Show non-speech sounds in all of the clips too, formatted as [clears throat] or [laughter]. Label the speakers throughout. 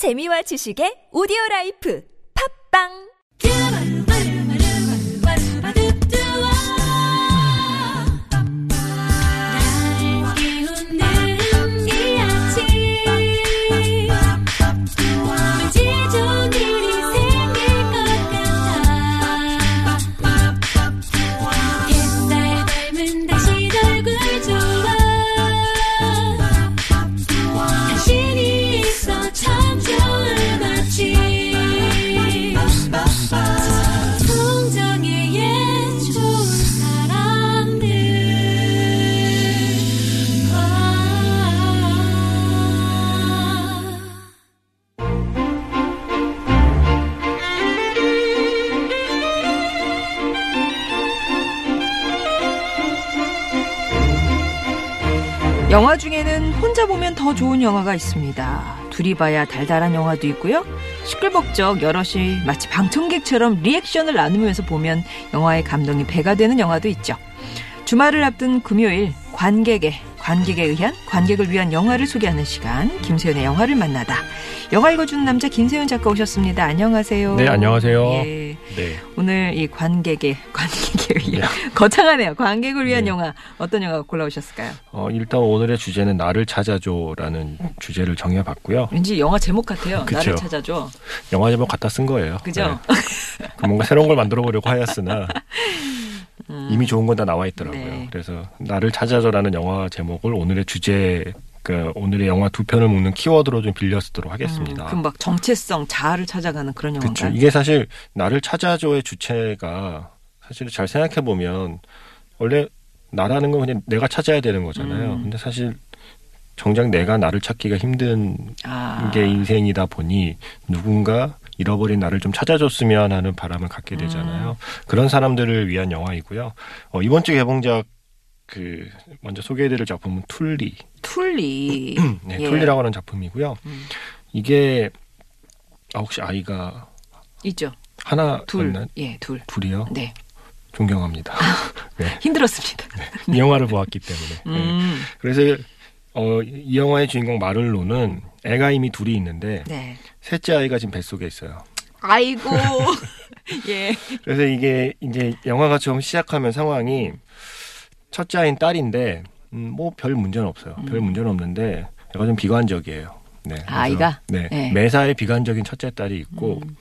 Speaker 1: 재미와 지식의 오디오 라이프. 팝빵
Speaker 2: 영화 중에는 혼자 보면 더 좋은 영화가 있습니다. 둘이 봐야 달달한 영화도 있고요. 시끌벅적 여럿이 마치 방청객처럼 리액션을 나누면서 보면 영화의 감동이 배가 되는 영화도 있죠. 주말을 앞둔 금요일 관객의 관객에 의한 관객을 위한 영화를 소개하는 시간 김세윤의 영화를 만나다. 영화 읽어주는 남자 김세윤 작가 오셨습니다. 안녕하세요.
Speaker 3: 네, 안녕하세요.
Speaker 2: 예.
Speaker 3: 네.
Speaker 2: 오늘 이 관객의 [laughs] 관객에 의한 거창하네요. 관객을 위한
Speaker 3: 네.
Speaker 2: 영화 어떤 영화 골라오셨을까요?
Speaker 3: 어, 일단 오늘의 주제는 나를 찾아줘라는 주제를 정해봤고요.
Speaker 2: 왠지 영화 제목 같아요.
Speaker 3: 그쵸.
Speaker 2: 나를 찾아줘.
Speaker 3: 영화 제목 갖다 쓴 거예요.
Speaker 2: 그죠?
Speaker 3: 네. 뭔가 새로운 걸 만들어 보려고 하였으나 [laughs] 이미 좋은 건 다 나와 있더라고요.
Speaker 2: 네.
Speaker 3: 그래서 나를 찾아줘라는 영화 제목을 오늘의 주제, 그 오늘의 영화 두 편을 묶는 키워드로 좀 빌려 쓰도록 하겠습니다.
Speaker 2: 음, 그럼 막 정체성, 자아를 찾아가는 그런
Speaker 3: 그렇죠.
Speaker 2: 영화인가요?
Speaker 3: 이게 사실 나를 찾아줘의 주체가 사실 잘 생각해 보면 원래 나라는 건 그냥 내가 찾아야 되는 거잖아요.
Speaker 2: 음.
Speaker 3: 근데 사실 정작 내가 나를 찾기가 힘든
Speaker 2: 아,
Speaker 3: 게 인생이다 보니 누군가 잃어버린 나를 좀 찾아줬으면 하는 바람을 갖게 되잖아요. 그런 사람들을 위한 영화이고요. 어, 이번 주 개봉작 그 먼저 소개해드릴 작품은 툴리.
Speaker 2: 툴리. [clears throat]
Speaker 3: 네,
Speaker 2: 예.
Speaker 3: 툴리라고 하는 작품이고요.
Speaker 2: 음.
Speaker 3: 이게 아, 혹시 아이가
Speaker 2: 있죠.
Speaker 3: 하나
Speaker 2: 둘. 예, 둘.
Speaker 3: 둘이요?
Speaker 2: 네.
Speaker 3: 존경합니다. [laughs] 네.
Speaker 2: 힘들었습니다.
Speaker 3: 이 영화를 보았기 때문에. 네.
Speaker 2: 음,
Speaker 3: 그래서 어, 이 영화의 주인공 마를로는 애가 이미 둘이 있는데
Speaker 2: 네.
Speaker 3: 셋째 아이가 지금 뱃속에 있어요.
Speaker 2: 아이고. [laughs] [laughs] 예.
Speaker 3: 그래서 이게 이제 영화가 처음 시작하면 상황이 첫째 아이는 딸인데 음, 뭐 별 문제는 없어요. 별 문제는 없는데 애가 좀 비관적이에요. 네.
Speaker 2: 아이가?
Speaker 3: 네.
Speaker 2: 네.
Speaker 3: 매사에 비관적인 첫째 딸이 있고
Speaker 2: 음,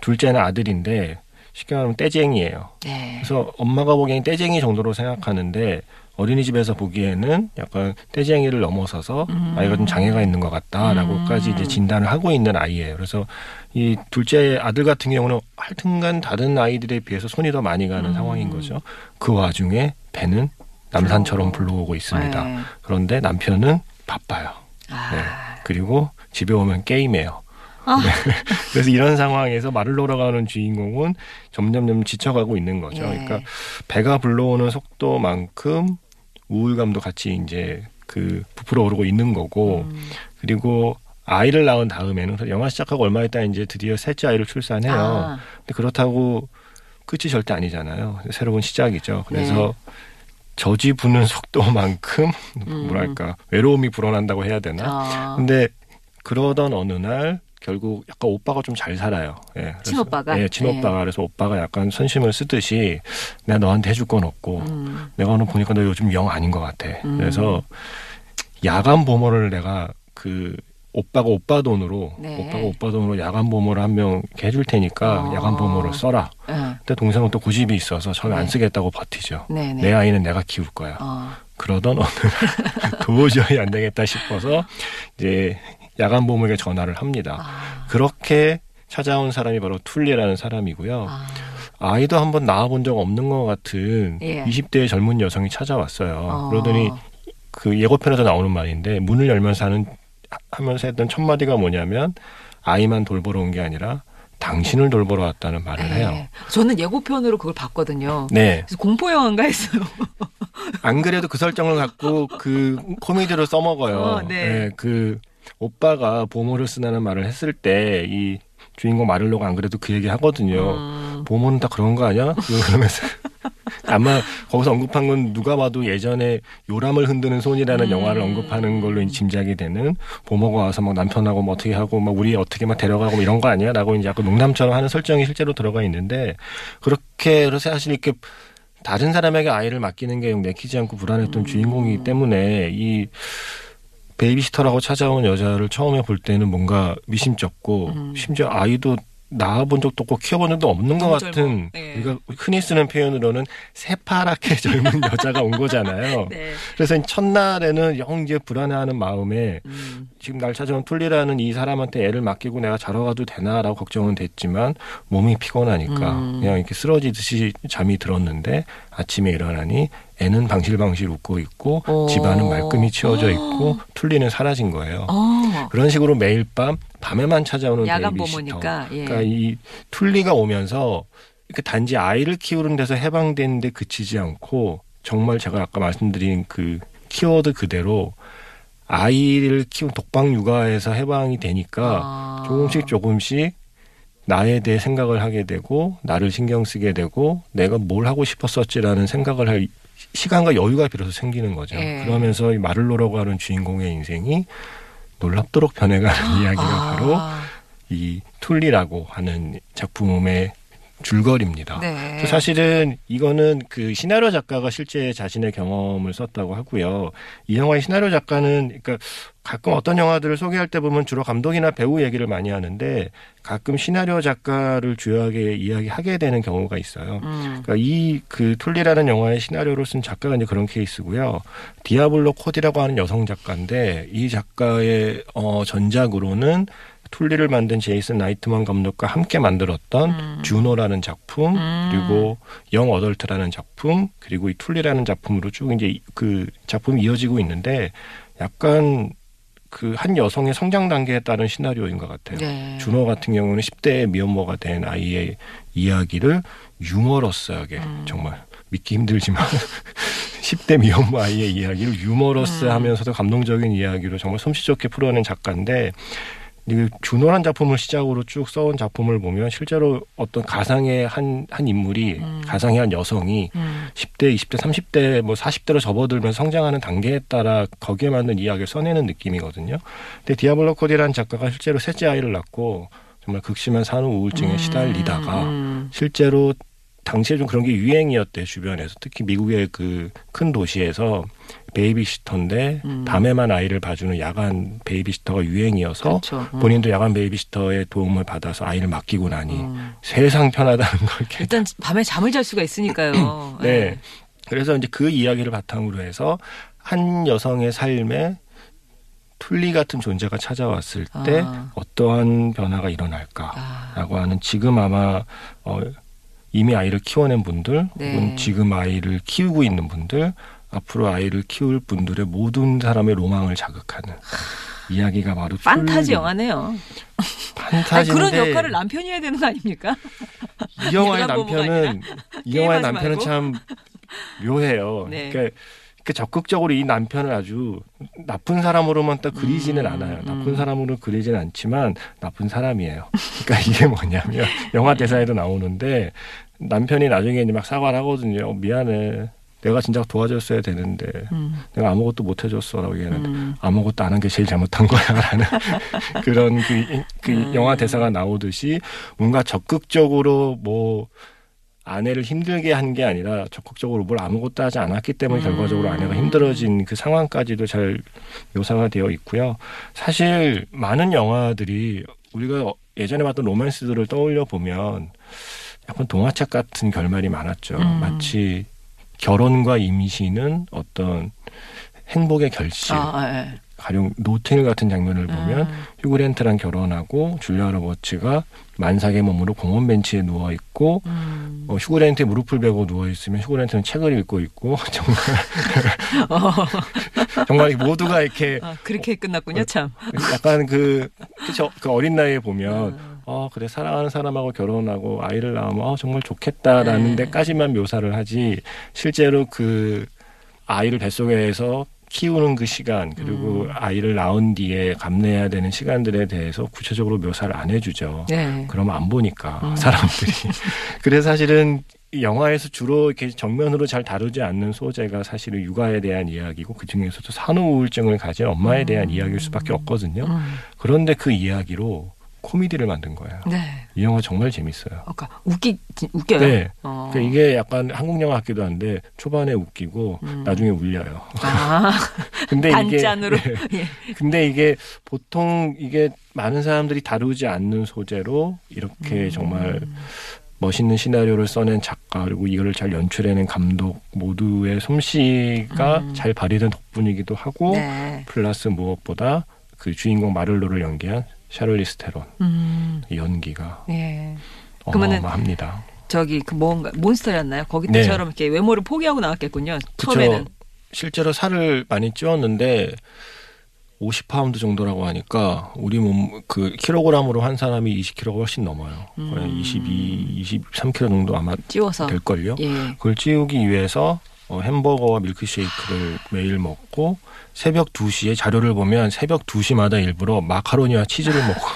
Speaker 3: 둘째는 아들인데 쉽게 말하면 떼쟁이에요.
Speaker 2: 네.
Speaker 3: 그래서 엄마가 보기엔 떼쟁이 정도로 생각하는데 어린이집에서 보기에는 약간 떼쟁이를 넘어서서
Speaker 2: 음.
Speaker 3: 아이가 좀 장애가 있는 것 같다라고까지
Speaker 2: 음.
Speaker 3: 이제 진단을 하고 있는 아이예요. 그래서 이 둘째 아들 같은 경우는 하여튼간 다른 아이들에 비해서 손이 더 많이 가는
Speaker 2: 음.
Speaker 3: 상황인 거죠. 그 와중에 배는 남산처럼 불러오고 있습니다.
Speaker 2: 네.
Speaker 3: 그런데 남편은 바빠요.
Speaker 2: 아,
Speaker 3: 네. 그리고 집에 오면 게임해요.
Speaker 2: 아.
Speaker 3: 네. [laughs] 그래서 이런 상황에서 말을 놀아가는 주인공은 점점점 지쳐가고 있는 거죠.
Speaker 2: 예.
Speaker 3: 그러니까 배가 불러오는 속도만큼 우울감도 같이 이제 그 부풀어 오르고 있는 거고
Speaker 2: 음.
Speaker 3: 그리고 아이를 낳은 다음에는 영화 시작하고 얼마 있다 이제 드디어 셋째 아이를 출산해요.
Speaker 2: 아,
Speaker 3: 근데 그렇다고 끝이 절대 아니잖아요. 새로운 시작이죠. 그래서 저지 부는 속도만큼 [laughs]
Speaker 2: 네. 음.
Speaker 3: 뭐랄까 외로움이 불어난다고 해야 되나?
Speaker 2: 아.
Speaker 3: 근데 그러던 어느 날 결국 약간 오빠가 좀 잘 살아요. 예. 그래서-
Speaker 2: 친오빠가?
Speaker 3: 예, 친오빠가
Speaker 2: 네.
Speaker 3: 그래서 오빠가 약간 선심을 쓰듯이 내가 너한테 해줄 건 없고
Speaker 2: 음.
Speaker 3: 내가 오늘 보니까 너 요즘 영 아닌 것 같아.
Speaker 2: 음.
Speaker 3: 그래서 야간 보모를 내가 그 오빠가 오빠 돈으로
Speaker 2: 네.
Speaker 3: 오빠가 오빠 돈으로 야간 보모를 한 명 해줄 테니까
Speaker 2: 아.
Speaker 3: 야간 보모를 써라.
Speaker 2: 예.
Speaker 3: 근데 동생은 또 고집이 있어서 처음에
Speaker 2: 네.
Speaker 3: 안 쓰겠다고 버티죠.
Speaker 2: 네, 네.
Speaker 3: 내 아이는 내가 키울 거야.
Speaker 2: 어.
Speaker 3: 그러던 어느 날 [laughs] 도저히 안 되겠다 싶어서 이제 야간 보험에게 전화를 합니다.
Speaker 2: 아.
Speaker 3: 그렇게 찾아온 사람이 바로 툴리라는 사람이고요.
Speaker 2: 아.
Speaker 3: 아이도 한번 낳아본 적 없는 것 같은
Speaker 2: 예.
Speaker 3: 20대의 젊은 여성이 찾아왔어요.
Speaker 2: 어.
Speaker 3: 그러더니 그 예고편에서 나오는 말인데 문을 열면서 하는 하면서 했던 첫 마디가 뭐냐면 아이만 돌보러 온 게 아니라 당신을 돌보러 왔다는 말을 해요.
Speaker 2: 네. 저는 예고편으로 그걸 봤거든요.
Speaker 3: 네.
Speaker 2: 공포 영화인가 했어요.
Speaker 3: 안 그래도 그 설정을 갖고 그 코미디로 써먹어요.
Speaker 2: 어, 네.
Speaker 3: 예, 그 오빠가 보모를 쓰다는 말을 했을 때 이 주인공 마를로가 안 그래도 그 얘기 하거든요.
Speaker 2: 음.
Speaker 3: 보모는 다 그런 거 아니야? 그러면서 [laughs] 아마 거기서 언급한 건 누가 봐도 예전에 요람을 흔드는 손이라는
Speaker 2: 음.
Speaker 3: 영화를 언급하는 걸로 짐작이 되는 보모가 와서 막 남편하고 뭐 어떻게 하고 막 우리 어떻게 막 데려가고 뭐 이런 거 아니야 라고 이제 약간 농담처럼 하는 설정이 실제로 들어가 있는데 그렇게 그래서 사실 이렇게 다른 사람에게 아이를 맡기는 게 영 내키지 않고 불안했던
Speaker 2: 음.
Speaker 3: 주인공이기 때문에 이 베이비시터라고 찾아온 여자를 처음에 볼 때는 뭔가 미심쩍고
Speaker 2: 음.
Speaker 3: 심지어 아이도 낳아본 적도 없고 키워본 적도 없는 것 같은.
Speaker 2: 네.
Speaker 3: 우리가 흔히 쓰는 표현으로는 새파랗게 [laughs] 젊은 여자가 온 거잖아요. [laughs]
Speaker 2: 네.
Speaker 3: 그래서 첫날에는 영 이제 불안해하는 마음에
Speaker 2: 음.
Speaker 3: 지금 날 찾아온 툴리라는 이 사람한테 애를 맡기고 내가 자러 가도 되나라고 걱정은 됐지만 몸이 피곤하니까
Speaker 2: 음.
Speaker 3: 그냥 이렇게 쓰러지듯이 잠이 들었는데 아침에 일어나니 애는 방실방실 웃고 있고
Speaker 2: 오.
Speaker 3: 집안은 말끔히 치워져 있고 툴리는 사라진 거예요.
Speaker 2: 어.
Speaker 3: 그런 식으로 매일 밤 밤에만 찾아오는
Speaker 2: 야간
Speaker 3: 베이비시터.
Speaker 2: 보모니까. 예.
Speaker 3: 그러니까 이 툴리가 오면서 이렇게 단지 아이를 키우는 데서 해방되는데 그치지 않고 정말 제가 아까 말씀드린 그 키워드 그대로 아이를 키운 독방 육아에서 해방이 되니까
Speaker 2: 아.
Speaker 3: 조금씩 조금씩 나에 대해 생각을 하게 되고 나를 신경 쓰게 되고 내가 뭘 하고 싶었었지라는 생각을 할 시간과 여유가 비로소 생기는 거죠.
Speaker 2: 예.
Speaker 3: 그러면서 이 마를로라고 하는 주인공의 인생이 놀랍도록 변해가는 이야기가
Speaker 2: 아.
Speaker 3: 바로 이 툴리라고 하는 작품의 줄거리입니다.
Speaker 2: 네.
Speaker 3: 사실은 이거는 그 시나리오 작가가 실제 자신의 경험을 썼다고 하고요. 이 영화의 시나리오 작가는 그러니까 가끔 어떤 영화들을 소개할 때 보면 주로 감독이나 배우 얘기를 많이 하는데 가끔 시나리오 작가를 주요하게 이야기하게 되는 경우가 있어요.
Speaker 2: 음.
Speaker 3: 그러니까 이그 툴리라는 영화의 시나리오를 쓴 작가가 이제 그런 케이스고요. 디아블로 코디라고 하는 여성 작가인데 이 작가의 어 전작으로는 툴리를 만든 제이슨 라이트만 감독과 함께 만들었던
Speaker 2: 음.
Speaker 3: 주노라는 작품
Speaker 2: 음.
Speaker 3: 그리고 영 어덜트라는 작품 그리고 이 툴리라는 작품으로 쭉 이제 이- 그 작품이 이어지고 있는데 약간 그 한 여성의 성장 단계에 따른 시나리오인 것 같아요.
Speaker 2: 네.
Speaker 3: 준호 같은 경우는 10대의 미혼모가 된 아이의 이야기를 유머러스하게
Speaker 2: 음.
Speaker 3: 정말 믿기 힘들지만 [laughs] 10대 미혼모 아이의 이야기를
Speaker 2: 음.
Speaker 3: 유머러스하면서도 감동적인 이야기로 정말 솜씨 좋게 풀어낸 작가인데 이 준호란 작품을 시작으로 쭉 써온 작품을 보면 실제로 어떤 가상의 한, 한 인물이
Speaker 2: 음.
Speaker 3: 가상의 한 여성이
Speaker 2: 음.
Speaker 3: 10대, 20대, 30대, 뭐 40대로 접어들면서 성장하는 단계에 따라 거기에 맞는 이야기를 써내는 느낌이거든요. 근데 디아블로 코디라는 작가가 실제로 셋째 아이를 낳고 정말 극심한 산후 우울증에
Speaker 2: 음.
Speaker 3: 시달리다가
Speaker 2: 음.
Speaker 3: 실제로 당시에 좀 그런 게 유행이었대요 주변에서 특히 미국의 그 큰 도시에서 베이비시터인데
Speaker 2: 음.
Speaker 3: 밤에만 아이를 봐주는 야간 베이비시터가 유행이어서
Speaker 2: 그렇죠. 음.
Speaker 3: 본인도 야간 베이비시터의 도움을 받아서 아이를 맡기고 나니
Speaker 2: 음.
Speaker 3: 세상 편하다는 걸
Speaker 2: 일단 밤에 잠을 잘 수가 있으니까요. [laughs]
Speaker 3: 네. 그래서 이제 그 이야기를 바탕으로 해서 한 여성의 삶에 툴리 같은 존재가 찾아왔을 때
Speaker 2: 아.
Speaker 3: 어떠한 변화가 일어날까라고
Speaker 2: 아.
Speaker 3: 하는 지금 아마 어, 이미 아이를 키워낸 분들
Speaker 2: 네.
Speaker 3: 혹은 지금 아이를 키우고 있는 분들 앞으로 아이를 키울 분들의 모든 사람의 로망을 자극하는 이야기가 바로
Speaker 2: 판타지. 영화네요.
Speaker 3: 판타지인데
Speaker 2: 그런 역할을 남편이 해야 되는 거 아닙니까?
Speaker 3: 이 영화의 [laughs] 남편은 이 영화의 남편은
Speaker 2: 말고.
Speaker 3: 참 묘해요.
Speaker 2: 네.
Speaker 3: 그러니까, 그러니까 적극적으로 이 남편을 아주 나쁜 사람으로만 딱 그리지는
Speaker 2: 음,
Speaker 3: 않아요.
Speaker 2: 음.
Speaker 3: 나쁜 사람으로 그리지는 않지만 나쁜 사람이에요. [laughs] 그러니까 이게 뭐냐면 [laughs] 영화 대사에도 나오는데 남편이 나중에 이제 막 사과를 하거든요. 어, 미안해. 내가 진짜 도와줬어야 되는데
Speaker 2: 음.
Speaker 3: 내가 아무것도 못 해줬어라고 얘기하는데
Speaker 2: 음.
Speaker 3: 아무것도 안 한 게 제일 잘못한 거야라는 [laughs] 그런 그, 그
Speaker 2: 음.
Speaker 3: 영화 대사가 나오듯이 뭔가 적극적으로 뭐 아내를 힘들게 한 게 아니라 적극적으로 뭘 아무것도 하지 않았기 때문에
Speaker 2: 음.
Speaker 3: 결과적으로 아내가 힘들어진 그 상황까지도 잘 묘사가 되어 있고요. 사실 많은 영화들이 우리가 예전에 봤던 로맨스들을 떠올려 보면 약간 동화책 같은 결말이 많았죠.
Speaker 2: 음.
Speaker 3: 마치 결혼과 임신은 어떤 행복의 결실.
Speaker 2: 아, 아, 예.
Speaker 3: 가령 노팅힐 같은 장면을 보면
Speaker 2: 음.
Speaker 3: 휴그랜트랑 결혼하고 줄리아 로버츠가 만삭의 몸으로 공원 벤치에 누워 있고
Speaker 2: 음.
Speaker 3: 어, 휴그랜트에 무릎을 베고 누워 있으면 휴그랜트는 책을 읽고 있고 [laughs] 정말 [laughs] 정말 모두가 이렇게
Speaker 2: 아, 그렇게 끝났군요, 참.
Speaker 3: 약간 그, 그쵸, 그 어린 나이에 보면
Speaker 2: 음.
Speaker 3: 어 그래 사랑하는 사람하고 결혼하고 아이를 낳으면 어 정말 좋겠다라는
Speaker 2: 네.
Speaker 3: 데까지만 묘사를 하지 실제로 그 아이를 뱃속에서 키우는 그 시간 그리고
Speaker 2: 음.
Speaker 3: 아이를 낳은 뒤에 감내해야 되는 시간들에 대해서 구체적으로 묘사를 안 해주죠.
Speaker 2: 네.
Speaker 3: 그러면 안 보니까
Speaker 2: 음. [laughs]
Speaker 3: 사람들이 그래서 사실은 이 영화에서 주로 이렇게 정면으로 잘 다루지 않는 소재가 사실은 육아에 대한 이야기고 그 중에서도 산후 우울증을 가진 엄마에 대한 이야기일 수밖에 없거든요.
Speaker 2: 음.
Speaker 3: 그런데 그 이야기로 코미디를 만든 거예요.
Speaker 2: 네.
Speaker 3: 이 영화 정말 재밌어요.
Speaker 2: 그러니까 웃기 웃겨요.
Speaker 3: 네.
Speaker 2: 어.
Speaker 3: 그러니까 이게 약간 한국 영화 같기도 한데 초반에 웃기고
Speaker 2: 음.
Speaker 3: 나중에 울려요.
Speaker 2: 아, [laughs]
Speaker 3: 근데
Speaker 2: 단짠으로.
Speaker 3: 이게 네.
Speaker 2: 예.
Speaker 3: 근데 이게 보통 이게 많은 사람들이 다루지 않는 소재로 이렇게
Speaker 2: 음.
Speaker 3: 정말 멋있는 시나리오를 써낸 작가 그리고 이거를 잘 연출해낸 감독 모두의 솜씨가
Speaker 2: 음.
Speaker 3: 잘 발휘된 덕분이기도 하고
Speaker 2: 네.
Speaker 3: 플러스 무엇보다 그 주인공 마를로를 연기한 샤를리스 테론
Speaker 2: 음.
Speaker 3: 이 연기가
Speaker 2: 예.
Speaker 3: 어마어마합니다.
Speaker 2: 저기 그 뭔가 몬스터였나요? 거기
Speaker 3: 네.
Speaker 2: 때처럼 이렇게 외모를 포기하고 나왔겠군요. 처음에는.
Speaker 3: 실제로 살을 많이 찌웠는데 50파운드 정도라고 하니까 우리 몸 그 킬로그램으로 한 사람이 20kg가 훨씬 넘어요. 거의
Speaker 2: 음.
Speaker 3: 22, 23kg 정도 아마
Speaker 2: 찌워서.
Speaker 3: 될 걸요.
Speaker 2: 예.
Speaker 3: 그걸 찌우기 위해서 어, 햄버거와 밀크쉐이크를 매일 먹고 새벽 2시에 자료를 보면 새벽 2시마다 일부러 마카로니와 치즈를 먹고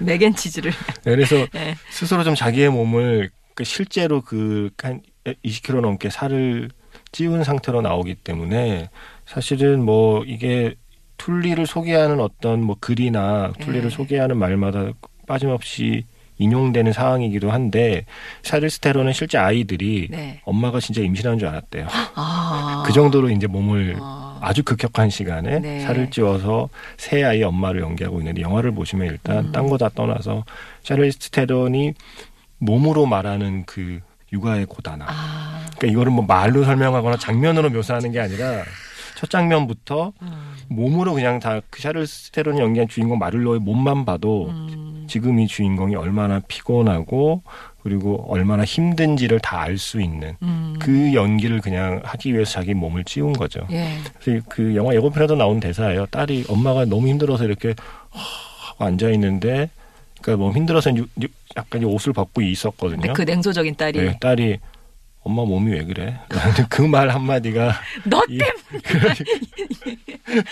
Speaker 3: [laughs]
Speaker 2: 맥앤치즈를.
Speaker 3: 그래서
Speaker 2: 예. [laughs]
Speaker 3: 스스로 좀 자기의 몸을 그 실제로 그 한 20kg 넘게 살을 찌운 상태로 나오기 때문에 사실은 뭐 이게 툴리를 소개하는 어떤 뭐 글이나 툴리를
Speaker 2: 네.
Speaker 3: 소개하는 말마다 빠짐없이 인용되는 상황이기도 한데 샤를리즈 테론은 실제 아이들이
Speaker 2: 네.
Speaker 3: 엄마가 진짜 임신한 줄 알았대요.
Speaker 2: 아.
Speaker 3: 그 정도로 이제 몸을
Speaker 2: 아.
Speaker 3: 아주 급격한 시간에
Speaker 2: 네.
Speaker 3: 살을 찌워서 세 아이 엄마를 연기하고 있는데 영화를 보시면 일단
Speaker 2: 음.
Speaker 3: 딴거 다 떠나서 샤를리즈 테론이 몸으로 말하는 그 육아의 고단함.
Speaker 2: 아.
Speaker 3: 그러니까 이거를 뭐 말로 설명하거나 장면으로 묘사하는 게 아니라 첫 장면부터
Speaker 2: 음.
Speaker 3: 몸으로 그냥 다 그 샤를리스 테론이 연기한 주인공 마를로의 몸만 봐도
Speaker 2: 음.
Speaker 3: 지금 이 주인공이 얼마나 피곤하고 그리고 얼마나 힘든지를 다 알 수 있는
Speaker 2: 음.
Speaker 3: 그 연기를 그냥 하기 위해서 자기 몸을 찌운 거죠.
Speaker 2: 예.
Speaker 3: 그래서 그 영화 예고편에도 나온 대사예요. 딸이 엄마가 너무 힘들어서 이렇게 앉아 있는데, 그러니까 너무 힘들어서 약간 이 옷을 벗고 있었거든요.
Speaker 2: 그 냉소적인 딸이
Speaker 3: 네, 딸이 엄마 몸이 왜 그래? 그 말 한마디가
Speaker 2: 너
Speaker 3: 이-
Speaker 2: 때문에 [laughs]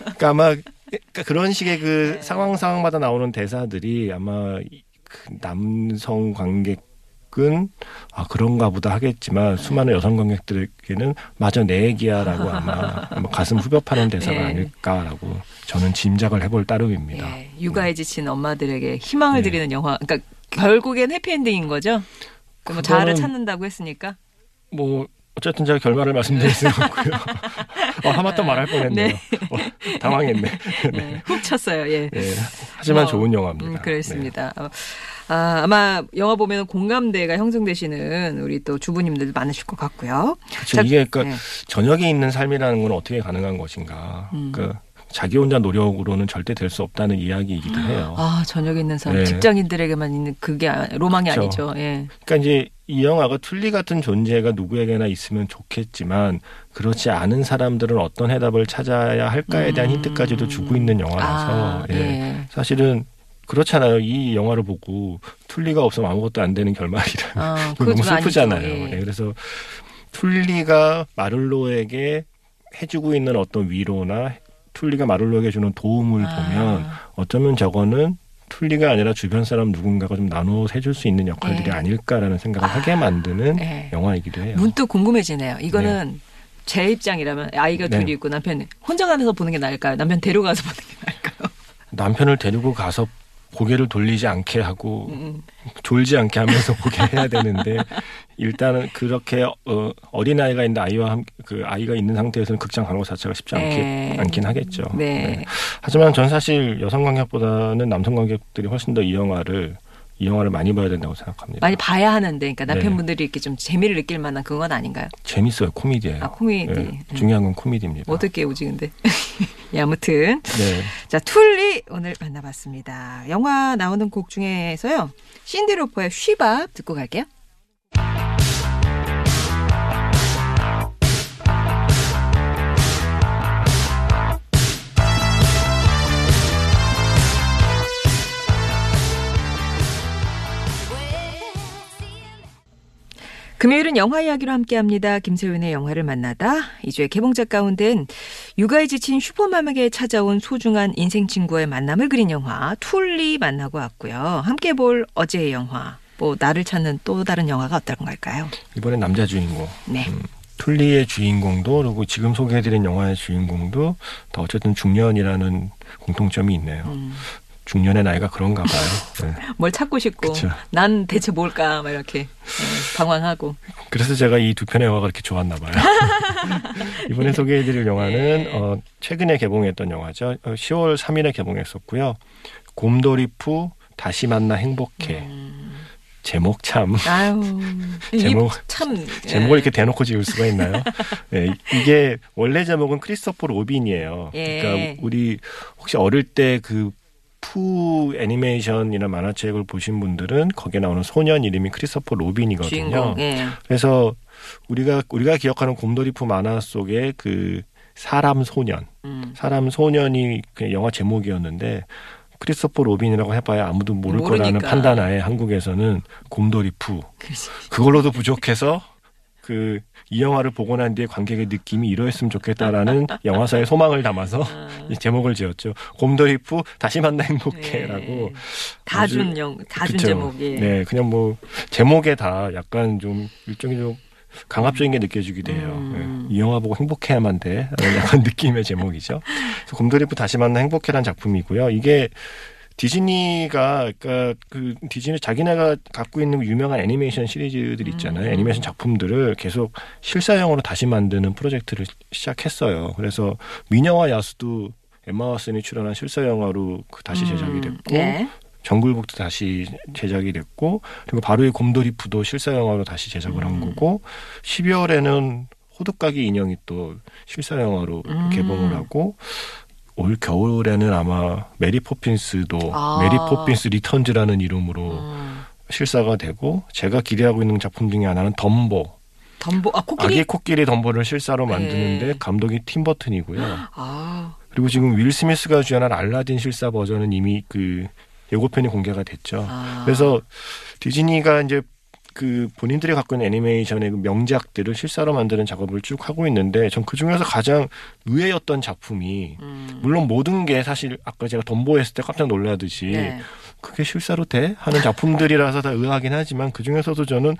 Speaker 3: 그러니까 아마 그러니까 그런 식의 그 상황 상황마다 나오는 대사들이 아마 이- 그 남성 관객은 아 그런가 보다 하겠지만 수많은 여성 관객들에게는 맞아 내 얘기야라고 아마, [laughs] 아마 가슴 후벼파는 대사가
Speaker 2: 네.
Speaker 3: 아닐까라고 저는 짐작을 해볼 따름입니다.
Speaker 2: 예, 육아에 지친 엄마들에게 희망을
Speaker 3: 네.
Speaker 2: 드리는 영화. 그러니까 결국엔 해피엔딩인 거죠. 뭐 자아를 찾는다고 했으니까.
Speaker 3: 뭐 어쨌든 제가 결말을 말씀드릴 [laughs] 수는 없고요. 어, 하마터 말할 뻔했네요.
Speaker 2: 네. [laughs]
Speaker 3: 어, 당황했네. [laughs]
Speaker 2: 네, 훅 쳤어요. 예.
Speaker 3: 네, 하지만
Speaker 2: 뭐,
Speaker 3: 좋은 영화입니다.
Speaker 2: 음, 그렇습니다. 어, 아, 아마 영화 보면 공감대가 형성되시는 우리 또 주부님들도 많으실 것 같고요.
Speaker 3: 네. 그렇죠.
Speaker 2: 자,
Speaker 3: 이게 그러니까
Speaker 2: 네.
Speaker 3: 저녁에 있는 삶이라는 건 어떻게 가능한 것인가.
Speaker 2: 음.
Speaker 3: 그러니까 자기 혼자 노력으로는 절대 될 수 없다는 이야기이기도 해요.
Speaker 2: 아, 저녁에 있는 사람,
Speaker 3: 네.
Speaker 2: 직장인들에게만 있는 그게 아- 로망이
Speaker 3: 그렇죠.
Speaker 2: 아니죠. 예.
Speaker 3: 그러니까 이제 이 영화가 툴리 같은 존재가 누구에게나 있으면 좋겠지만 그렇지 않은 사람들은 어떤 해답을 찾아야 할까에 대한
Speaker 2: 음.
Speaker 3: 힌트까지도 주고 있는 영화라서
Speaker 2: 아,
Speaker 3: 예.
Speaker 2: 예.
Speaker 3: 사실은 그렇잖아요. 이 영화를 보고 툴리가 없으면 아무것도 안 되는 결말이라
Speaker 2: 아, [laughs]
Speaker 3: 너무 슬프잖아요.
Speaker 2: 예.
Speaker 3: 예, 그래서 툴리가 마를로에게 해주고 있는 어떤 위로나 툴리가 마를로에게 주는 도움을
Speaker 2: 아.
Speaker 3: 보면 어쩌면 저거는 툴리가 아니라 주변 사람 누군가가 좀 나눠서 해줄 수 있는 역할들이
Speaker 2: 예.
Speaker 3: 아닐까라는 생각을 하게 만드는
Speaker 2: 예.
Speaker 3: 영화이기도 해요.
Speaker 2: 문득 궁금해지네요. 이거는 제 입장이라면 아이가
Speaker 3: 네.
Speaker 2: 둘이 있고 남편 혼자 가서 보는 게 나을까요? 남편 데려가서 보는 게 나을까요?
Speaker 3: 남편을 데리고 가서 고개를 돌리지 않게 하고
Speaker 2: 음,
Speaker 3: 졸지 않게 하면서 [laughs] 보게 해야 되는데 일단은 그렇게 어, 어린 아이가 있는 아이와 함, 그 아이가 있는 상태에서는 극장 것 자체가 쉽지 않게
Speaker 2: 네.
Speaker 3: 않긴 하겠죠.
Speaker 2: 네.
Speaker 3: 하지만 전 사실 여성 관객보다는 남성 관객들이 훨씬 더 이 영화를 이 영화를 많이 봐야 된다고 생각합니다.
Speaker 2: 많이 봐야 하는데, 그러니까
Speaker 3: 네.
Speaker 2: 남편분들이 이렇게 좀 재미를 느낄 만한 그건 아닌가요?
Speaker 3: 재밌어요, 코미디예요.
Speaker 2: 아, 코미디.
Speaker 3: 예,
Speaker 2: 음.
Speaker 3: 중요한 건 코미디입니다.
Speaker 2: 어떻게 오지 근데? [laughs] 예, 아무튼
Speaker 3: 네,
Speaker 2: 자 툴리 오늘 만나봤습니다. 영화 나오는 곡 중에서요 신디로퍼의 쉬밥 듣고 갈게요. 금요일은 영화 이야기로 함께합니다. 김세윤의 영화를 만나다. 이주의 개봉작 가운데는 육아에 지친 슈퍼맘에게 찾아온 소중한 인생 친구의 만남을 그린 영화 툴리 만나고 왔고요. 함께 볼 어제의 영화 뭐 나를 찾는 또 다른 영화가 어떤 걸까요?
Speaker 3: 이번엔 남자 주인공.
Speaker 2: 네.
Speaker 3: 음, 툴리의 주인공도 그리고 지금 소개해드린 영화의 주인공도 다 어쨌든 중년이라는 공통점이 있네요.
Speaker 2: 음.
Speaker 3: 중년의 나이가 그런가 봐요. 네. [laughs]
Speaker 2: 뭘 찾고 싶고
Speaker 3: 그쵸.
Speaker 2: 난 대체 뭘까 막 이렇게 네, 방황하고
Speaker 3: 그래서 제가 이 두 편의 영화가 그렇게 좋았나 봐요. [laughs] 이번에 소개해드릴 영화는
Speaker 2: 네.
Speaker 3: 어, 최근에 개봉했던 영화죠. 어, 10월 3일에 개봉했었고요. 곰돌이푸 다시 만나 행복해.
Speaker 2: 음.
Speaker 3: 제목 참
Speaker 2: 아유
Speaker 3: 제목-
Speaker 2: 참
Speaker 3: 제목을 이렇게 대놓고 지을 수가 있나요? [laughs] 네, 이게 원래 제목은 크리스토퍼 로빈이에요.
Speaker 2: 예.
Speaker 3: 그러니까 우리 혹시 어릴 때 그 푸 애니메이션이나 만화책을 보신 분들은 거기에 나오는 소년 이름이 크리스토퍼 로빈이거든요.
Speaker 2: 예.
Speaker 3: 그래서 우리가 우리가 기억하는 곰돌이푸 만화 속의 그 사람 소년,
Speaker 2: 음.
Speaker 3: 사람 소년이 그 영화 제목이었는데 크리스토퍼 로빈이라고 해봐야 아무도 모를 거라는
Speaker 2: 모르니까.
Speaker 3: 판단하에 한국에서는 곰돌이푸
Speaker 2: 그렇지.
Speaker 3: 그걸로도 부족해서 그 이 영화를 보고 난 뒤에 관객의 느낌이 이러했으면 좋겠다라는 [laughs] 영화사의 소망을 담아서
Speaker 2: 아.
Speaker 3: 이 제목을 지었죠. 곰돌이푸 다시 만나 행복해라고.
Speaker 2: 네. 다준 영 다준. 제목이
Speaker 3: 네, 그냥 뭐 제목에 다 약간 좀 일종의 좀 강압적인 게 느껴지기도 해요.
Speaker 2: 음.
Speaker 3: 네, 이 영화 보고 행복해야만 돼. 라는 [laughs] 약간 느낌의 제목이죠. 곰돌이푸 다시 만나 행복해라는 작품이고요. 이게 디즈니가 그러니까 그 디즈니 자기네가 갖고 있는 유명한 애니메이션 시리즈들 있잖아요.
Speaker 2: 음.
Speaker 3: 애니메이션 작품들을 계속 실사형으로 다시 만드는 프로젝트를 시작했어요. 그래서 미녀와 야수도 엠마 왓슨이 출연한 실사 영화로 그 다시 제작이
Speaker 2: 음.
Speaker 3: 됐고
Speaker 2: 네.
Speaker 3: 정글북도 다시 제작이 됐고 그리고 바로 이 곰돌이푸도 실사 영화로 다시 제작을 한
Speaker 2: 음.
Speaker 3: 거고 12월에는 호두까기 인형이 또 실사 영화로
Speaker 2: 음.
Speaker 3: 개봉을 하고 올 겨울에는 아마 메리 포핀스도
Speaker 2: 아.
Speaker 3: 메리 포핀스 리턴즈라는 이름으로
Speaker 2: 음.
Speaker 3: 실사가 되고 제가 기대하고 있는 작품 중에 하나는 덤보
Speaker 2: 덤보 아 코끼리
Speaker 3: 아기 코끼리 덤보를 실사로
Speaker 2: 네.
Speaker 3: 만드는데 감독이 팀 버튼이고요.
Speaker 2: 아
Speaker 3: 그리고 지금 윌 스미스가 주연한 알라딘 실사 버전은 이미 그 예고편이 공개가 됐죠.
Speaker 2: 아.
Speaker 3: 그래서 디즈니가 이제 그 본인들이 갖고 있는 애니메이션의 그 명작들을 실사로 만드는 작업을 쭉 하고 있는데 전 그 중에서 가장 의외였던 작품이
Speaker 2: 음.
Speaker 3: 물론 모든 게 사실 아까 제가 덤보 했을 때 깜짝 놀라듯이
Speaker 2: 네.
Speaker 3: 그게 실사로 돼? 하는 작품들이라서 다 의아하긴 하지만 그 중에서도 저는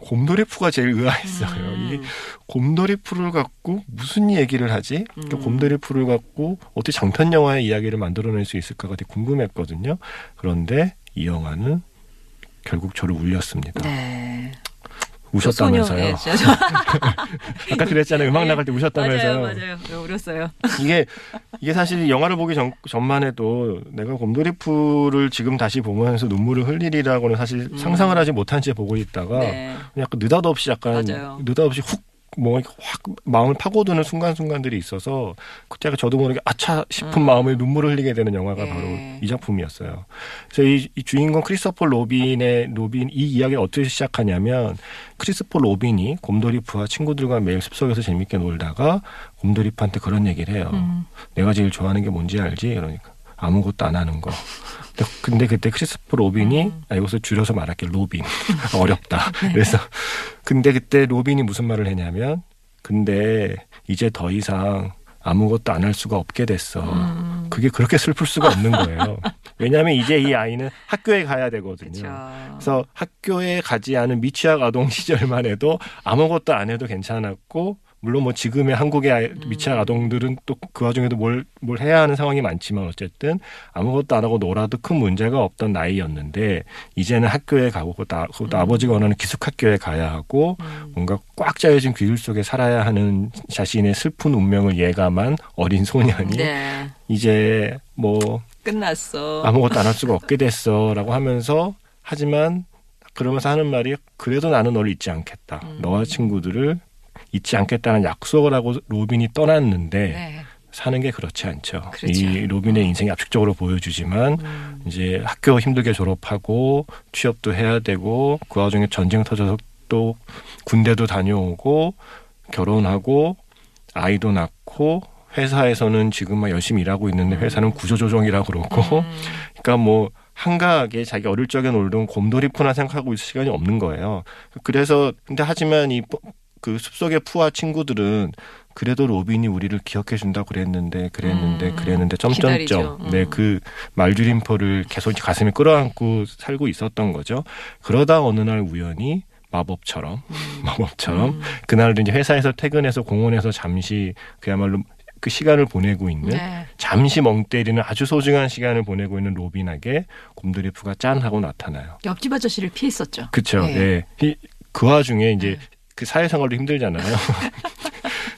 Speaker 3: 곰돌이푸가 제일 의아했어요.
Speaker 2: 음.
Speaker 3: 이 곰돌이푸를 갖고 무슨 얘기를 하지? 그러니까
Speaker 2: 음.
Speaker 3: 곰돌이푸를 갖고 어떻게 장편 영화의 이야기를 만들어낼 수 있을까가 되게 궁금했거든요. 그런데 이 영화는 결국 저를 울렸습니다.
Speaker 2: 네.
Speaker 3: 우셨다면서요.
Speaker 2: 네. [laughs]
Speaker 3: 아까 그랬잖아요. 음악 나갈 때 우셨다면서요.
Speaker 2: 맞아요, 맞아요. 네, 울었어요.
Speaker 3: 이게 이게 사실 영화를 보기 전, 전만 해도 내가 곰돌이푸를 지금 다시 보면서 눈물을 흘리리라고는 사실 상상을 하지 못한 채 보고 있다가
Speaker 2: 음. 네.
Speaker 3: 약간 느닷없이 약간
Speaker 2: 맞아요.
Speaker 3: 느닷없이 훅 뭐 확 마음을 파고드는 순간순간들이 있어서 그때 저도 모르게 아차 싶은
Speaker 2: 음.
Speaker 3: 마음에 눈물을 흘리게 되는 영화가
Speaker 2: 네.
Speaker 3: 바로 이 작품이었어요. 그래서 이, 이 주인공 크리스토퍼 로빈의 로빈 이 이야기를 어떻게 시작하냐면 크리스토퍼 로빈이 곰돌이푸와 친구들과 매일 숲속에서 재밌게 놀다가 곰돌이푸한테 그런 얘기를 해요.
Speaker 2: 음.
Speaker 3: 내가 제일 좋아하는 게 뭔지 알지? 그러니까 아무것도 안 하는 거. 근데- 그때 크리스토퍼 로빈이
Speaker 2: 음.
Speaker 3: 아, 이것을 줄여서 말할게 로빈 [laughs] [laughs] 어렵다. 그래서 근데 그때 로빈이 무슨 말을 했냐면 근데 이제 더 이상 아무것도 안 할 수가 없게 됐어.
Speaker 2: 음.
Speaker 3: 그게 그렇게 슬플 수가 없는 거예요. [laughs] 왜냐하면 이제 이 아이는 학교에 가야 되거든요.
Speaker 2: 그쵸.
Speaker 3: 그래서 학교에 가지 않은 미취학 아동 시절만 해도 아무것도 안 해도 괜찮았고 물론 뭐 지금의 한국의 아이- 미취학 아동들은 또 그 와중에도 뭘, 뭘 해야 하는 상황이 많지만 어쨌든 아무것도 안 하고 놀아도 큰 문제가 없던 나이였는데 이제는 학교에 가고 또 아- 또 아버지가 원하는 기숙학교에 가야 하고
Speaker 2: 음.
Speaker 3: 뭔가 꽉 짜여진 규율 속에 살아야 하는 자신의 슬픈 운명을 예감한 어린 소년이
Speaker 2: 네.
Speaker 3: 이제 뭐
Speaker 2: 끝났어.
Speaker 3: 아무것도 안 할 수가 [laughs] 없게 됐어 라고 하면서 하지만 그러면서 하는 말이 그래도 나는 너를 잊지 않겠다.
Speaker 2: 음.
Speaker 3: 너와 친구들을 잊지 않겠다는 약속을 하고 로빈이 떠났는데
Speaker 2: 네.
Speaker 3: 사는 게 그렇지 않죠.
Speaker 2: 그렇죠.
Speaker 3: 이 로빈의 인생이 압축적으로 보여주지만
Speaker 2: 음.
Speaker 3: 이제 학교 힘들게 졸업하고 취업도 해야 되고 그 와중에 전쟁 터져서 또 군대도 다녀오고 결혼하고 아이도 낳고 회사에서는 지금 막 열심히 일하고 있는데 회사는 구조조정이라고 그러고
Speaker 2: 음. [laughs]
Speaker 3: 그러니까 뭐 한가하게 자기 어릴 적에 놀던 곰돌이푸나 생각하고 있을 시간이 없는 거예요. 그래서 근데 하지만 이 그 숲속의 푸와 친구들은 그래도 로빈이 우리를 기억해 준다 그랬는데 그랬는데
Speaker 2: 음,
Speaker 3: 그랬는데. 점점점
Speaker 2: 음.
Speaker 3: 네그 말줄임표를 계속 가슴에 끌어안고 살고 있었던 거죠. 그러다 어느 날 우연히 마법처럼 [laughs] 마법처럼
Speaker 2: 음.
Speaker 3: 그날 이제 회사에서 퇴근해서 공원에서 잠시 그야말로 그 시간을 보내고 있는
Speaker 2: 네.
Speaker 3: 잠시 멍 때리는 아주 소중한 시간을 보내고 있는 로빈에게 곰돌이프가 짠 하고 나타나요.
Speaker 2: 옆집 아저씨를 피했었죠.
Speaker 3: 그렇죠.
Speaker 2: 네.
Speaker 3: 예. 이- 그 와중에 이제
Speaker 2: 네.
Speaker 3: 그 사회생활도 힘들잖아요. [laughs]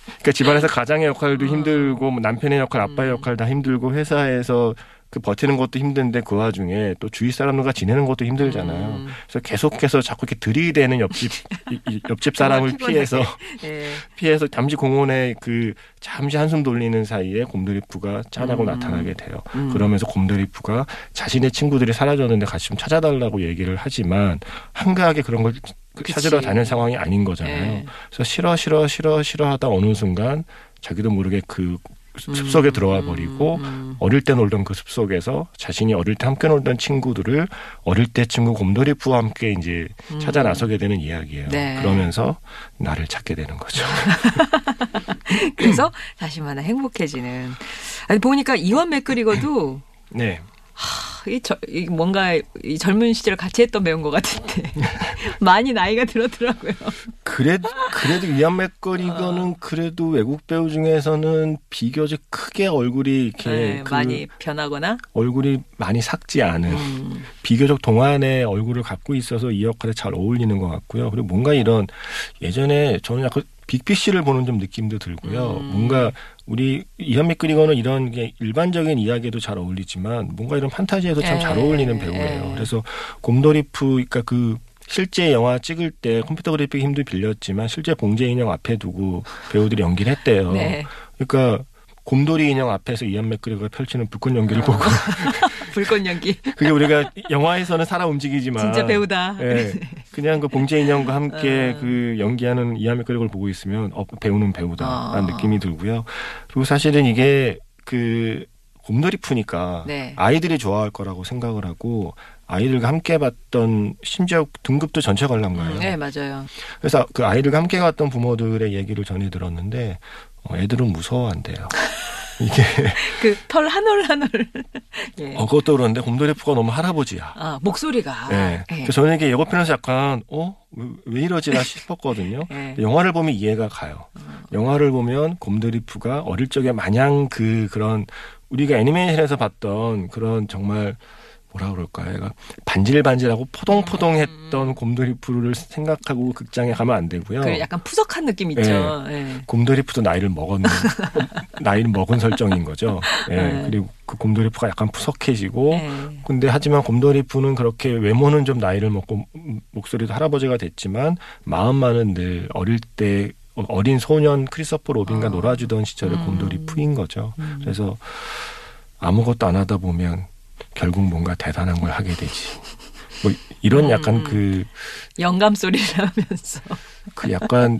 Speaker 3: 그러니까 집안에서 가장의 역할도 힘들고 뭐 남편의 역할, 아빠의
Speaker 2: 음.
Speaker 3: 역할 다 힘들고 회사에서 그 버티는 것도 힘든데 그 와중에 또 주위 사람들과 지내는 것도 힘들잖아요.
Speaker 2: 음.
Speaker 3: 그래서 계속해서 자꾸 이렇게 들이대는 옆집 옆집 [laughs] 사람을. 피해서 [laughs]
Speaker 2: 예.
Speaker 3: 피해서 잠시 공원에 그 잠시 한숨 돌리는 사이에 곰돌이프가 짠하고
Speaker 2: 음.
Speaker 3: 나타나게 돼요.
Speaker 2: 음.
Speaker 3: 그러면서 곰돌이프가 자신의 친구들이 사라졌는데 같이 좀 찾아달라고 얘기를 하지만 한가하게 그런 걸
Speaker 2: 그치.
Speaker 3: 찾으러 다닐 상황이 아닌 거잖아요.
Speaker 2: 예.
Speaker 3: 그래서 싫어 싫어 싫어 싫어 하다 어느 순간 자기도 모르게 그 숲속에 들어와 버리고
Speaker 2: 음.
Speaker 3: 어릴 때 놀던 그 숲속에서 자신이 어릴 때 함께 놀던 친구들을 어릴 때 친구 곰돌이프와 함께 이제 찾아 나서게 되는 이야기예요.
Speaker 2: 네.
Speaker 3: 그러면서 나를 찾게 되는 거죠. [laughs]
Speaker 2: 그래서 다시 만나 행복해지는. 아니 보니까 이원 맥그리거도
Speaker 3: 네.
Speaker 2: 이, 저, 이 뭔가 이 젊은 시절 같이 했던 배우인 것 같은데 [laughs] 많이 나이가 들었더라고요.
Speaker 3: 그래도 그래도 이안 맥거리거는 그래도 외국 배우 중에서는 비교적 크게 얼굴이 이렇게
Speaker 2: 네,
Speaker 3: 그
Speaker 2: 많이 변하거나.
Speaker 3: 얼굴이 많이 삭지 않은
Speaker 2: 음.
Speaker 3: 비교적 동안의 얼굴을 갖고 있어서 이 역할에 잘 어울리는 것 같고요. 그리고 뭔가 이런 예전에 저는 약간 빅피쉬를 보는 좀 느낌도 들고요.
Speaker 2: 음.
Speaker 3: 뭔가 우리 이현 맥그리거는 이런 게 일반적인 이야기에도 잘 어울리지만 뭔가 이런 판타지에도 참잘
Speaker 2: 예,
Speaker 3: 어울리는
Speaker 2: 예.
Speaker 3: 배우예요. 그래서 곰돌이프 그러니까 그 실제 영화 찍을 때 컴퓨터 그래픽 힘도 빌렸지만 실제 봉제 인형 앞에 두고 배우들이 연기를 했대요. [laughs]
Speaker 2: 네.
Speaker 3: 그러니까 곰돌이 인형 앞에서 이안 맥그리거가 펼치는 불꽃 연기를 보고 [laughs]
Speaker 2: 불꽃 연기.
Speaker 3: 그게 우리가 영화에서는 살아 움직이지만
Speaker 2: 진짜 배우다.
Speaker 3: 예, [laughs] 그냥 그 봉제 인형과 함께
Speaker 2: 어.
Speaker 3: 그 연기하는 이안 맥그리거를 보고 있으면 어 배우는 배우다라는
Speaker 2: 어.
Speaker 3: 느낌이 들고요. 그리고 사실은 이게 그 곰돌이프니까
Speaker 2: 네.
Speaker 3: 아이들이 좋아할 거라고 생각을 하고 아이들과 함께 봤던 심지어 등급도 전체 관람가예요.
Speaker 2: 네, 맞아요.
Speaker 3: 그래서 그 아이들과 함께 갔던 부모들의 얘기를 전해 들었는데 어, 애들은 무서워한대요. [laughs] 이게
Speaker 2: 그 털 한 올 한 올. 예.
Speaker 3: 어, 그것도 그런데 곰돌이프가 너무 할아버지야.
Speaker 2: 아, 목소리가.
Speaker 3: 네.
Speaker 2: 예.
Speaker 3: 그래서 저는 이게 예고편에서 약간 어? 왜, 왜 이러지나 싶었거든요. [laughs]
Speaker 2: 예.
Speaker 3: 영화를 보면 이해가 가요. 영화를 보면 곰돌이프가 어릴 적에 마냥 그 그런 우리가 애니메이션에서 봤던 그런 정말 뭐라 그럴까요? 얘가 반질반질하고 포동포동했던 곰돌이프를 생각하고 극장에 가면 안 되고요.
Speaker 2: 그 약간 푸석한 느낌 있죠. 예.
Speaker 3: 곰돌이프도 나이를 먹었는 [laughs] 나이를 먹은 설정인 거죠. 예.
Speaker 2: 네.
Speaker 3: 그리고 그 곰돌이프가 약간 푸석해지고
Speaker 2: 예.
Speaker 3: 근데 하지만 곰돌이프는 그렇게 외모는 좀 나이를 먹고 음, 목소리도 할아버지가 됐지만 마음만은 늘 어릴 때 어린 소년 크리스토퍼 로빈과
Speaker 2: 어.
Speaker 3: 놀아주던 시절의
Speaker 2: 음.
Speaker 3: 곰돌이푸인 거죠.
Speaker 2: 음.
Speaker 3: 그래서 아무것도 안 하다 보면 결국 뭔가 대단한 걸 하게 되지. 뭐 이런
Speaker 2: 음.
Speaker 3: 약간 그,
Speaker 2: 영감 소리를 하면서.
Speaker 3: 그 약간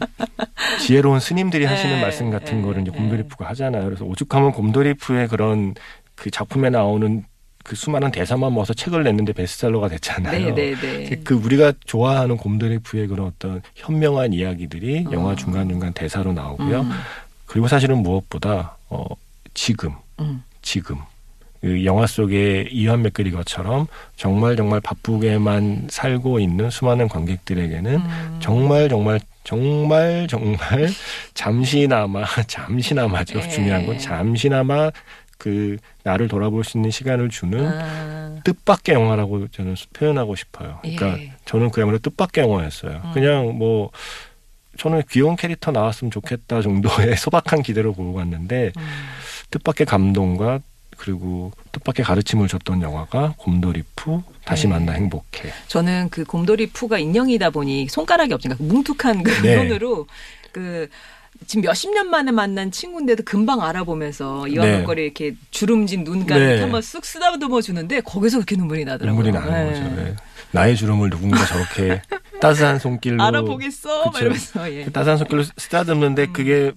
Speaker 3: 지혜로운 스님들이 하시는
Speaker 2: 네,
Speaker 3: 말씀 같은
Speaker 2: 네,
Speaker 3: 거를 이제
Speaker 2: 네.
Speaker 3: 곰돌이푸가 하잖아요. 그래서 오죽하면 곰돌이푸의 그런 그 작품에 나오는 그 수많은 대사만 모아서 책을 냈는데 베스트셀러가 됐잖아요.
Speaker 2: 네, 네, 네.
Speaker 3: 그 우리가 좋아하는 곰돌이푸의 그런 어떤 현명한 이야기들이 영화
Speaker 2: 어.
Speaker 3: 중간 중간 대사로 나오고요.
Speaker 2: 음.
Speaker 3: 그리고 사실은 무엇보다 어 지금
Speaker 2: 음.
Speaker 3: 지금 그 영화 속의 이완 맥그리거처럼 정말 정말 바쁘게만 살고 있는 수많은 관객들에게는
Speaker 2: 음.
Speaker 3: 정말 정말 정말 정말 [laughs] 잠시나마 잠시나마죠
Speaker 2: 예.
Speaker 3: 중요한 건 잠시나마 그 나를 돌아볼 수 있는 시간을 주는
Speaker 2: 아.
Speaker 3: 뜻밖의 영화라고 저는 표현하고 싶어요. 그러니까
Speaker 2: 예.
Speaker 3: 저는 그야말로 뜻밖의 영화였어요.
Speaker 2: 음.
Speaker 3: 그냥 뭐 저는 귀여운 캐릭터 나왔으면 좋겠다 정도의 [laughs] 소박한 기대로 보고 갔는데
Speaker 2: 음.
Speaker 3: 뜻밖의 감동과 그리고 뜻밖의 가르침을 줬던 영화가 곰돌이프 다시
Speaker 2: 네.
Speaker 3: 만나 행복해.
Speaker 2: 저는 그 곰돌이 푸가 인형이다 보니 손가락이 없으니까 그 뭉툭한 그
Speaker 3: 네.
Speaker 2: 손으로 그 지금 몇십 년 만에 만난 친구인데도 금방 알아보면서 이완목걸이 이렇게 주름진 눈가를
Speaker 3: 네.
Speaker 2: 한번 쓱 쓰다듬어 주는데 거기서 그렇게 눈물이 나더라고요.
Speaker 3: 눈물이 나는
Speaker 2: 네.
Speaker 3: 거죠. 네. 나의 주름을 누군가 저렇게 [laughs] 따스한 손길로
Speaker 2: 알아보겠어. 이러면서 예.
Speaker 3: 그 따스한 손길로 쓰다듬는데
Speaker 2: 음.
Speaker 3: 그게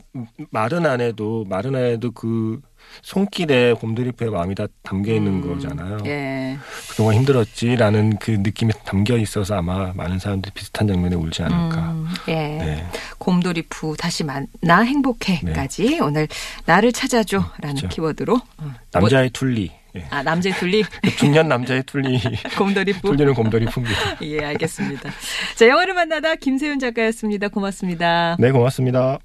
Speaker 3: 말은 안 해도 말은 안 해도 그 손길에 곰돌이푸의 마음이 다 담겨 있는 거잖아요.
Speaker 2: 예.
Speaker 3: 그동안 힘들었지라는 그 느낌이 담겨 있어서 아마 많은 사람들이 비슷한 장면에 울지 않을까.
Speaker 2: 음, 예.
Speaker 3: 네.
Speaker 2: 곰돌이푸 다시 만 나 행복해까지 오늘 나를 찾아줘라는
Speaker 3: 그쵸.
Speaker 2: 키워드로 어,
Speaker 3: 남자의 툴리. 예.
Speaker 2: 뭐- 아 남자의 툴리 [laughs]
Speaker 3: 중년 남자의 툴리. [laughs]
Speaker 2: 곰돌이푸
Speaker 3: 툴리는 곰돌이푸입니다. [laughs]
Speaker 2: 예 알겠습니다. 자 영화를 만나다 김세윤 작가였습니다. 고맙습니다.
Speaker 3: 네, 고맙습니다.